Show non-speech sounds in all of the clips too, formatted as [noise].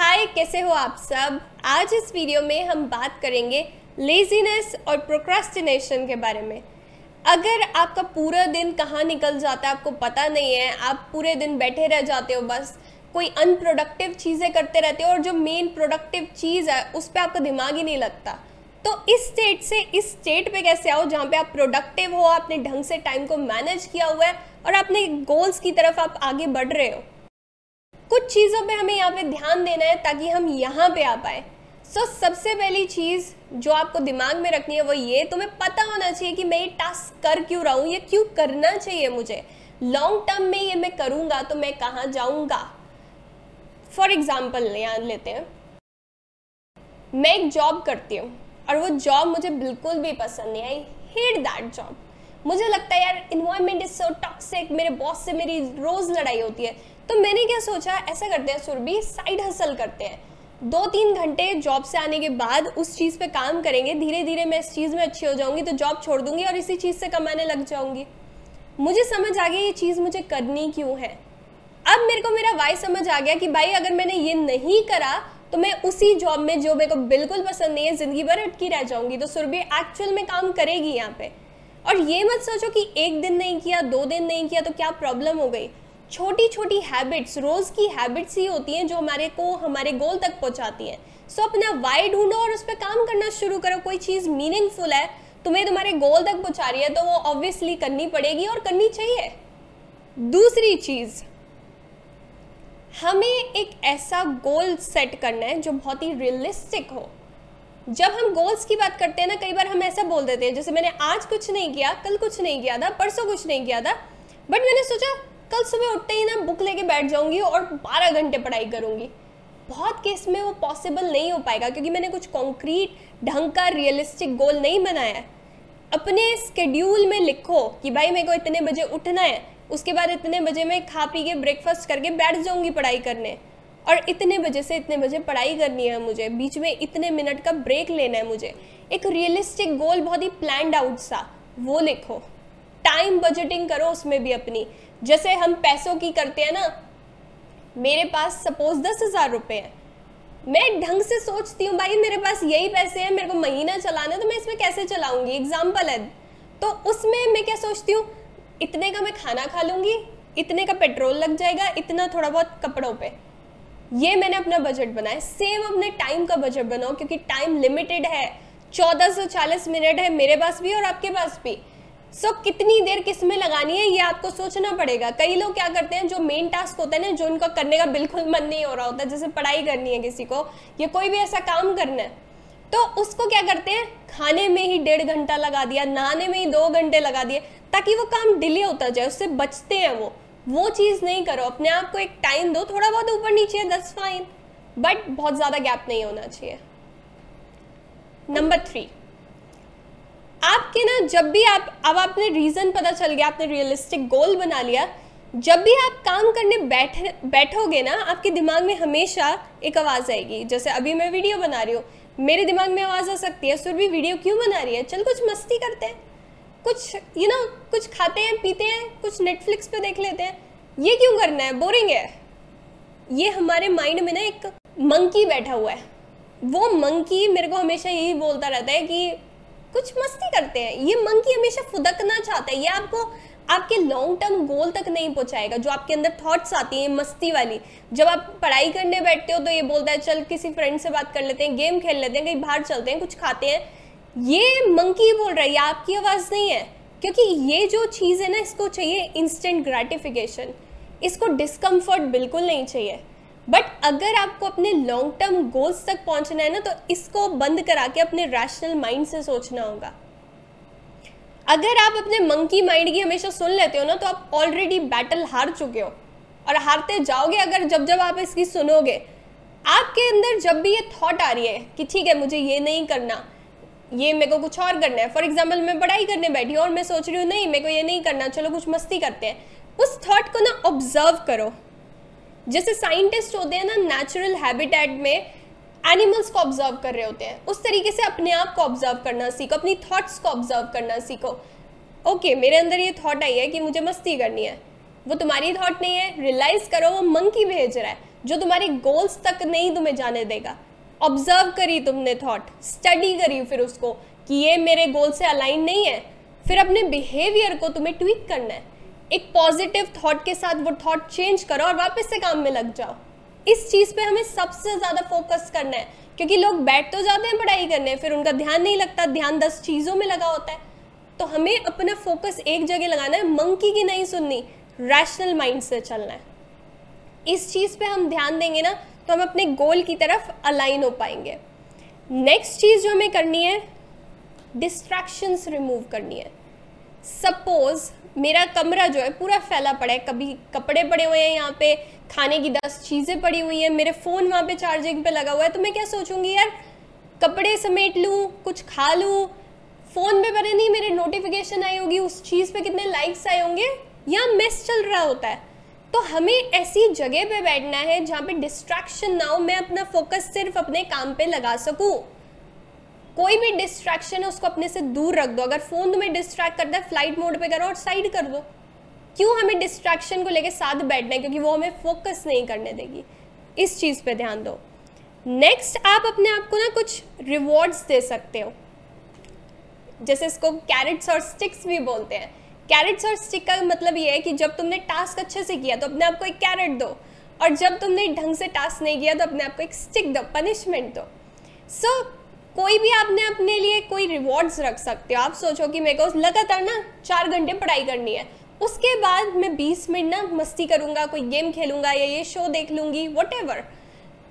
हाय कैसे हो आप सब? आज इस वीडियो में हम बात करेंगे लेजीनेस और प्रोक्रेस्टिनेशन के बारे में। अगर आपका पूरा दिन कहाँ निकल जाता है, आपको पता नहीं है, आप पूरे दिन बैठे रह जाते हो बस, कोई अनप्रोडक्टिव चीज़ें करते रहते हो और जो मेन प्रोडक्टिव चीज़ है, उस पर आपका दिमाग ही नहीं लगता। तो इस स्टेट से, इस स्टेट पे कैसे आओ जहाँ पे आप प्रोडक्टिव हो, आपने ढंग से टाइम को मैनेज किया हुआ है और अपने गोल्स की तरफ़ आप आगे बढ़ रहे हो। कुछ चीज़ों पे हमें यहाँ पे ध्यान देना है ताकि हम यहाँ पे आ पाए। सो so, सबसे पहली चीज़ जो आपको दिमाग में रखनी है वो ये तुम्हें पता होना चाहिए कि मैं ये टास्क कर क्यों रहा हूँ ये क्यों करना चाहिए मुझे। लॉन्ग टर्म में ये मैं करूँगा तो मैं कहाँ जाऊँगा? फॉर एग्ज़ाम्पल यहाँ लेते हैं। मैं एक जॉब करती हूँ और वो जॉब मुझे बिल्कुल भी पसंद नहीं आई। हेट दैट जॉब मुझे लगता है यार इन्वायरमेंट इज़ सो टॉक्सिक मेरे बॉस से मेरी रोज़ लड़ाई होती है। तो मैंने क्या सोचा, ऐसा करते हैं, सुरभि साइड हसल करते हैं। दो तीन घंटे जॉब से आने के बाद उस चीज़ पे काम करेंगे धीरे धीरे मैं इस चीज़ में अच्छी हो जाऊँगी तो जॉब छोड़ दूँगी और इसी चीज़ से कमाने लग जाऊँगी। मुझे समझ आ गया ये चीज़ मुझे करनी क्यों है। अब मेरे को मेरा वाई समझ आ गया कि भाई अगर मैंने ये नहीं करा तो मैं उसी जॉब में जो मेरे को बिल्कुल पसंद नहीं है, ज़िंदगी भर अटकी रह जाऊँगी। तो सुरभि एक्चुअल में काम करेगी यहाँ पे। और ये मत सोचो कि एक दिन नहीं किया, दो दिन नहीं किया तो क्या प्रॉब्लम हो गई? छोटी छोटी हैबिट्स रोज़ की हैबिट्स ही होती हैं जो हमारे को, हमारे गोल तक पहुँचाती हैं। सो अपना वाई ढूंढो और उस पर काम करना शुरू करो। कोई चीज़ मीनिंगफुल है, तुम्हें तुम्हारे गोल तक पहुँचा रही है तो वो ऑब्वियसली करनी पड़ेगी और करनी चाहिए। दूसरी चीज़, हमें एक ऐसा गोल सेट करना है जो बहुत ही रियलिस्टिक हो। जब हम गोल्स की बात करते हैं ना, कई बार हम ऐसा बोल देते हैं, जैसे मैंने आज कुछ नहीं किया, कल कुछ नहीं किया था, परसों कुछ नहीं किया था बट मैंने सोचा कल सुबह उठते ही ना बुक लेके बैठ जाऊँगी और 12 घंटे पढ़ाई करूँगी। बहुत केस में वो पॉसिबल नहीं हो पाएगा क्योंकि मैंने कुछ कॉन्क्रीट ढंग का रियलिस्टिक गोल नहीं बनाया है। अपने स्केड्यूल में लिखो कि भाई मेरे को इतने बजे उठना है, उसके बाद इतने बजे मैं खा पी के ब्रेकफास्ट करके बैठ जाऊँगी पढ़ाई करने। और इतने बजे से इतने बजे पढ़ाई करनी है मुझे, बीच में इतने मिनट का ब्रेक लेना है मुझे। एक रियलिस्टिक गोल बहुत ही प्लान आउट सा, वो लिखो। टाइम बजटिंग करो उसमें भी अपनी। जैसे हम पैसों की करते हैं ना, मेरे पास सपोज़ दस हज़ार रुपये हैं। मैं ढंग से सोचती हूँ, भाई, मेरे पास यही पैसे हैं, मेरे को महीना चलाना है तो मैं इसमें कैसे चलाऊँगी? एग्ज़ाम्पल है। तो उसमें मैं क्या सोचती हूँ, इतने का मैं खाना खा लूँगी, इतने का पेट्रोल लग जाएगा, इतना थोड़ा बहुत कपड़ों पे। ये मैंने अपना बजट बनाया सेम अपने टाइम का बजट बनाओ, क्योंकि टाइम लिमिटेड है। चौदह सौ चालीस मिनट है मेरे पास भी और आपके पास भी। सो so, कितनी देर किसमें लगानी है ये आपको सोचना पड़ेगा। कई लोग क्या करते हैं जो मेन टास्क होता है ना जो उनका करने का बिल्कुल मन नहीं हो रहा होता जैसे पढ़ाई करनी है किसी को या कोई भी ऐसा काम करना है तो उसको क्या करते हैं खाने में ही डेढ़ घंटा लगा दिया नहाने में ही दो घंटे लगा दिए ताकि वो काम डिले होता जाए उससे बचते हैं वो। वो चीज़ नहीं करो अपने आप को एक टाइम दो थोड़ा बहुत ऊपर नीचे दस फाइन बट बहुत ज़्यादा गैप नहीं होना चाहिए। नंबर थ्री आपके ना जब भी आप अब आपने रीज़न पता चल गया आपने रियलिस्टिक गोल बना लिया जब भी आप काम करने बैठ बैठोगे ना आपके दिमाग में हमेशा एक आवाज़ आएगी। जैसे अभी मैं वीडियो बना रही हूँ मेरे दिमाग में आवाज़ आ सकती है सुर भी वीडियो क्यों बना रही है? चल कुछ मस्ती करते हैं। कुछ यू you नो know, कुछ खाते हैं पीते हैं कुछ नेटफ्लिक्स पे देख लेते हैं। ये क्यों करना है? बोरिंग है। ये हमारे माइंड में ना एक मंकी बैठा हुआ है। वो मंकी मेरे को हमेशा यही बोलता रहता है कि कुछ मस्ती करते हैं। ये मंकी हमेशा फुदकना चाहता है। ये आपको, आपके लॉन्ग टर्म गोल तक नहीं पहुंचाएगा। जो आपके अंदर थॉट्स आती हैं मस्ती वाली। जब आप पढ़ाई करने बैठते हो तो ये बोलता है, चल, किसी फ्रेंड से बात कर लेते हैं गेम खेल लेते हैं, कहीं बाहर चलते हैं, कुछ खाते हैं। ये मंकी बोल रहा है। ये आपकी आवाज़ नहीं है। क्योंकि ये जो चीज़ है ना, इसको चाहिए इंस्टेंट ग्रेटिफिकेशन इसको डिस्कम्फर्ट बिल्कुल नहीं चाहिए। बट अगर आपको अपने लॉन्ग टर्म गोल्स तक पहुँचना है ना तो इसको बंद करा के अपने रैशनल माइंड से सोचना होगा। अगर आप अपने मंकी माइंड की हमेशा सुन लेते हो ना तो आप ऑलरेडी बैटल हार चुके हो। और हारते जाओगे अगर जब जब आप इसकी सुनोगे। आपके अंदर जब भी ये थॉट आ रही है कि ठीक है, मुझे ये नहीं करना, ये मेरे को कुछ और करना है। फॉर एग्ज़ाम्पल मैं पढ़ाई करने बैठी हूँ और मैं सोच रही हूँ, नहीं, मेरे को ये नहीं करना, चलो कुछ मस्ती करते हैं। उस थॉट को ना ऑब्ज़र्व करो। जैसे साइंटिस्ट होते हैं ना नेचुरल हैबिटेट में एनिमल्स को ऑब्ज़र्व कर रहे होते हैं। उस तरीके से अपने आप को ऑब्ज़र्व करना सीखो अपनी थॉट्स को ऑब्ज़र्व करना सीखो। ओके okay, मेरे अंदर ये थॉट आई है कि मुझे मस्ती करनी है। वो तुम्हारी थॉट नहीं है रियलाइज़ करो वो मंकी भेज रहा है जो तुम्हारे गोल्स तक नहीं तुम्हें जाने देगा। ऑब्ज़र्व करी तुमने थॉट स्टडी करी फिर उसको कि ये मेरे गोल से अलाइन नहीं है। फिर अपने बिहेवियर को तुम्हें ट्वीट करना है। एक पॉजिटिव थॉट के साथ वो थॉट चेंज करो और वापस से काम में लग जाओ। इस चीज़ पे हमें सबसे ज़्यादा फोकस करना है, क्योंकि लोग बैठ तो जाते हैं पढ़ाई करने, फिर उनका ध्यान नहीं लगता, ध्यान दस चीज़ों में लगा होता है। तो हमें अपना फोकस एक जगह लगाना है मंकी की नहीं सुननी रैशनल माइंड से चलना है। इस चीज़ पे हम ध्यान देंगे ना तो हम अपने गोल की तरफ़ अलाइन हो पाएँगे। नेक्स्ट चीज़ जो हमें करनी है डिस्ट्रैक्शंस रिमूव करनी है। सपोज़ मेरा कमरा जो है पूरा फैला पड़ा है। कभी कपड़े पड़े हुए हैं यहाँ पे, खाने की दस चीज़ें पड़ी हुई हैं, मेरे फ़ोन वहाँ पे चार्जिंग पे लगा हुआ है। तो मैं क्या सोचूँगी, यार, कपड़े समेट लूँ, कुछ खा लूँ, फ़ोन पे पता नहीं मेरे नोटिफिकेशन आई होगी, उस चीज़ पे कितने लाइक्स आए होंगे, या मिस चल रहा होता है। तो हमें ऐसी जगह पे बैठना है जहाँ पे डिस्ट्रैक्शन ना हो, मैं अपना फोकस सिर्फ़ अपने काम पे लगा सकूँ। कोई भी डिस्ट्रैक्शन है उसको अपने से दूर रख दो। अगर फ़ोन तुम्हें डिस्ट्रैक्ट करता है फ़्लाइट मोड पे करो और साइड कर दो। क्यों हमें डिस्ट्रैक्शन को लेके साथ बैठना है? क्योंकि वो हमें फोकस नहीं करने देगी। इस चीज़ पे ध्यान दो। नेक्स्ट आप अपने आप को ना कुछ रिवॉर्ड्स दे सकते हो। जैसे इसको कैरेट्स और स्टिक्स भी बोलते हैं। कैरेट्स और स्टिक का मतलब ये है कि जब तुमने टास्क अच्छे से किया तो अपने आप को एक कैरेट दो। और जब तुमने ढंग से टास्क नहीं किया तो अपने आप को एक स्टिक दो पनिशमेंट दो। सो so, कोई भी आपने अपने लिए कोई रिवॉर्ड्स रख सकते हो। आप सोचो कि मेरे को लगातार ना चार घंटे पढ़ाई करनी है। उसके बाद मैं बीस मिनट ना मस्ती करूँगा, कोई गेम खेलूँगा या ये शो देख लूँगी वट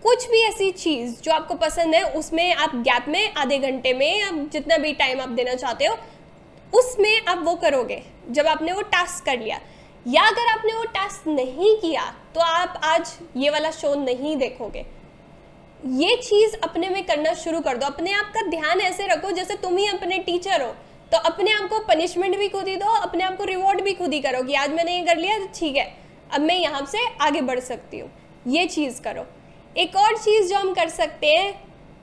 कुछ भी ऐसी चीज़ जो आपको पसंद है, उसमें आप गैप में, आधे घंटे में या जितना भी टाइम आप देना चाहते हो, उसमें आप वो करोगे, जब आपने वो टास्क कर लिया। या अगर आपने वो टास्क नहीं किया तो आप आज ये वाला शो नहीं देखोगे। ये चीज़ अपने में करना शुरू कर दो। अपने आप का ध्यान ऐसे रखो जैसे तुम ही अपने टीचर हो। तो अपने आप को पनिशमेंट भी खुद ही दो, अपने आप को रिवॉर्ड भी खुद ही करो कि आज मैंने ये कर लिया तो ठीक है, अब मैं यहाँ से आगे बढ़ सकती हूँ। ये चीज़ करो। एक और चीज़ जो हम कर सकते हैं,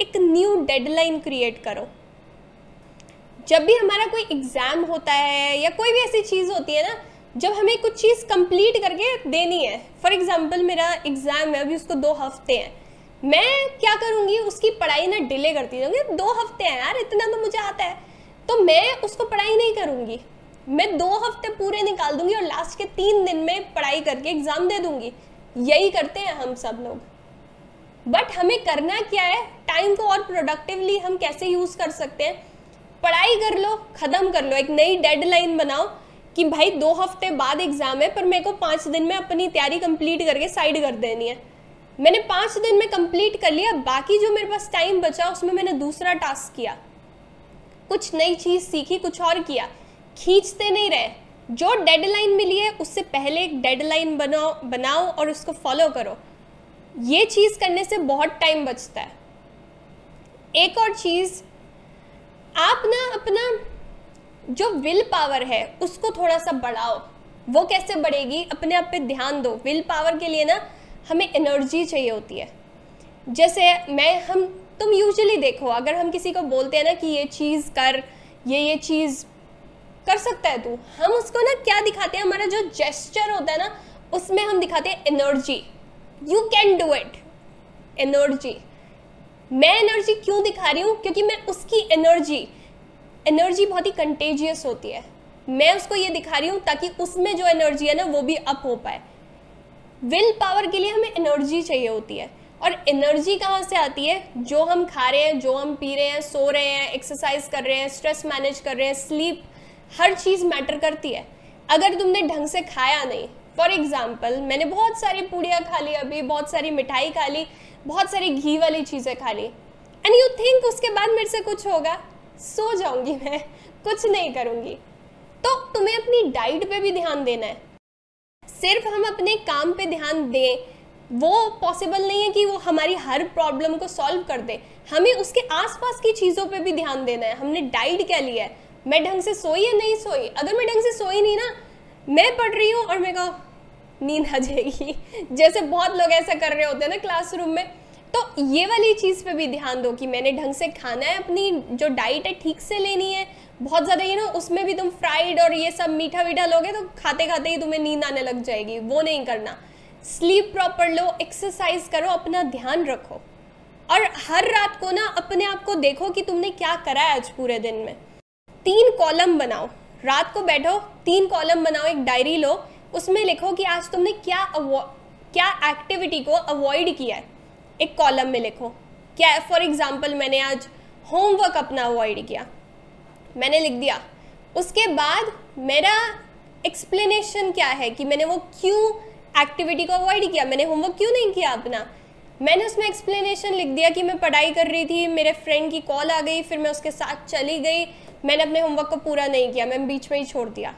एक न्यू डेडलाइन क्रिएट करो। जब भी हमारा कोई एग्ज़ाम होता है या कोई भी ऐसी चीज़ होती है ना, जब हमें कुछ चीज़ कंप्लीट करके देनी है। फॉर एग्ज़ाम्पल मेरा एग्ज़ाम है, अभी उसको दो हफ़्ते हैं। मैं क्या करूँगी? उसकी पढ़ाई ना डिले करती रहूँगी। दो हफ़्ते हैं यार, इतना तो मुझे आता है। तो मैं उसको पढ़ाई नहीं करूँगी। मैं दो हफ़्ते पूरे निकाल दूँगी और लास्ट के तीन दिन में पढ़ाई करके एग्ज़ाम दे दूँगी। यही करते हैं हम सब लोग। बट हमें करना क्या है? टाइम को और प्रोडक्टिवली हम कैसे यूज़ कर सकते हैं? पढ़ाई कर लो, ख़त्म कर लो। एक नई डेडलाइन बनाओ कि भाई दो हफ़्ते बाद एग्ज़ाम है, पर मेरे को पाँच दिन में अपनी तैयारी कंप्लीट करके साइड कर देनी है। मैंने पाँच दिन में कंप्लीट कर लिया, बाकी जो मेरे पास टाइम बचा, उसमें मैंने दूसरा टास्क किया। कुछ नई चीज़ सीखी, कुछ और किया। खींचते नहीं रहे। जो डेडलाइन मिली है, उससे पहले एक डेडलाइन बनाओ बनाओ और उसको फॉलो करो। ये चीज़ करने से बहुत टाइम बचता है। एक और चीज़, आप ना अपना जो विल पावर है, उसको थोड़ा सा बढ़ाओ। वो कैसे बढ़ेगी? अपने आप पे ध्यान दो। विल पावर के लिए ना हमें एनर्जी चाहिए होती है। जैसे मैं, हम, तुम यूजुअली देखो, अगर हम किसी को बोलते हैं ना कि ये चीज़ कर, ये ये चीज़ कर सकता है तू, हम उसको ना क्या दिखाते हैं, हमारा जो जेस्चर होता है ना, उसमें हम दिखाते हैं energy you can do it energy मैं एनर्जी क्यों दिखा रही हूँ? क्योंकि मैं उसकी एनर्जी एनर्जी बहुत ही कंटेजियस होती है। मैं उसको ये दिखा रही हूँ ताकि उसमें जो एनर्जी है ना, वो भी अप हो पाए। विल पावर के लिए हमें एनर्जी चाहिए होती है। और एनर्जी कहाँ से आती है? जो हम खा रहे हैं, जो हम पी रहे हैं, सो रहे हैं एक्सरसाइज कर रहे हैं स्ट्रेस मैनेज कर रहे हैं स्लीप हर चीज़ मैटर करती है। अगर तुमने ढंग से खाया नहीं फॉर एग्ज़ाम्पल मैंने बहुत सारी पूड़ियाँ खा ली अभी, बहुत सारी मिठाई खा ली, बहुत सारी घी वाली चीज़ें खा ली। एंड यू थिंक उसके बाद मेरे से कुछ होगा? सो जाऊँगी मैं, कुछ नहीं करूँगी। तो तुम्हें अपनी डाइट पे भी ध्यान देना है। सिर्फ़ हम अपने काम पे ध्यान दें, वो पॉसिबल नहीं है कि वो हमारी हर प्रॉब्लम को सॉल्व कर दे। हमें उसके आसपास की चीज़ों पे भी ध्यान देना है। हमने डाइट क्या लिया है? मैं ढंग से सोई या नहीं सोई? अगर मैं ढंग से सोई नहीं ना, मैं पढ़ रही हूँ और मेरे को नींद आ जाएगी। [laughs] जैसे बहुत लोग ऐसा कर रहे होते हैं ना क्लासरूम में। तो ये वाली चीज़ पे भी ध्यान दो कि मैंने ढंग से खाना है, अपनी जो डाइट है ठीक से लेनी है बहुत ज़्यादा ये ना उसमें भी तुम फ्राइड और ये सब मीठा वीठा लोगे तो खाते खाते ही तुम्हें नींद आने लग जाएगी। वो नहीं करना। स्लीप प्रॉपर लो एक्सरसाइज करो, अपना ध्यान रखो। और हर रात को ना अपने आप को देखो कि तुमने क्या करा है आज पूरे दिन में। तीन कॉलम बनाओ। रात को बैठो, तीन कॉलम बनाओ, एक डायरी लो। उसमें लिखो कि आज तुमने क्या क्या एक्टिविटी को अवॉइड किया है। एक कॉलम में लिखो। क्या फॉर एग्ज़ाम्पल मैंने आज होमवर्क अपना अवॉइड किया। मैंने लिख दिया। उसके बाद मेरा एक्सप्लेनेशन क्या है कि मैंने वो क्यों एक्टिविटी को अवॉइड किया? मैंने होमवर्क क्यों नहीं किया अपना? मैंने उसमें एक्सप्लेनेशन लिख दिया कि मैं पढ़ाई कर रही थी, मेरे फ्रेंड की कॉल आ गई, फिर मैं उसके साथ चली गई। मैंने अपने होमवर्क को पूरा नहीं किया मैं बीच में ही छोड़ दिया।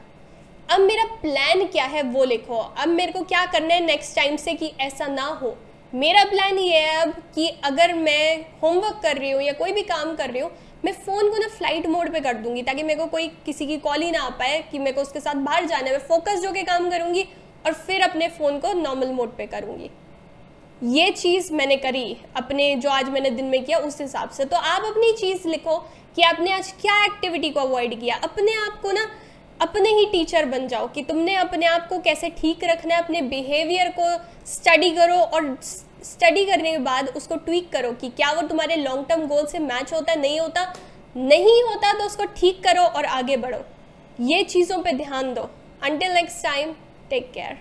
अब मेरा प्लान क्या है वो लिखो। अब मेरे को क्या करना है नेक्स्ट टाइम से कि ऐसा ना हो। मेरा प्लान ये है अब कि अगर मैं होमवर्क कर रही हूँ या कोई भी काम कर रही हूँ मैं फ़ोन को ना फ़्लाइट मोड पे कर दूँगी ताकि मेरे को कोई किसी की कॉल ही ना आ पाए कि मेरे को उसके साथ बाहर जाना मैं फोकस जो के काम करूँगी और फिर अपने फ़ोन को नॉर्मल मोड पे करूँगी। ये चीज़ मैंने करी अपने जो आज मैंने दिन में किया उस हिसाब से। तो आप अपनी चीज़ लिखो कि आपने आज क्या एक्टिविटी को अवॉइड किया। अपने आप को ना, अपने ही टीचर बन जाओ कि तुमने अपने आप को कैसे ठीक रखना है, अपने बिहेवियर को स्टडी करो और स्टडी करने के बाद उसको ट्वीक करो कि क्या वो तुम्हारे लॉन्ग टर्म गोल से मैच होता है नहीं होता? नहीं होता तो उसको ठीक करो और आगे बढ़ो। ये चीज़ों पे ध्यान दो। Until next time take care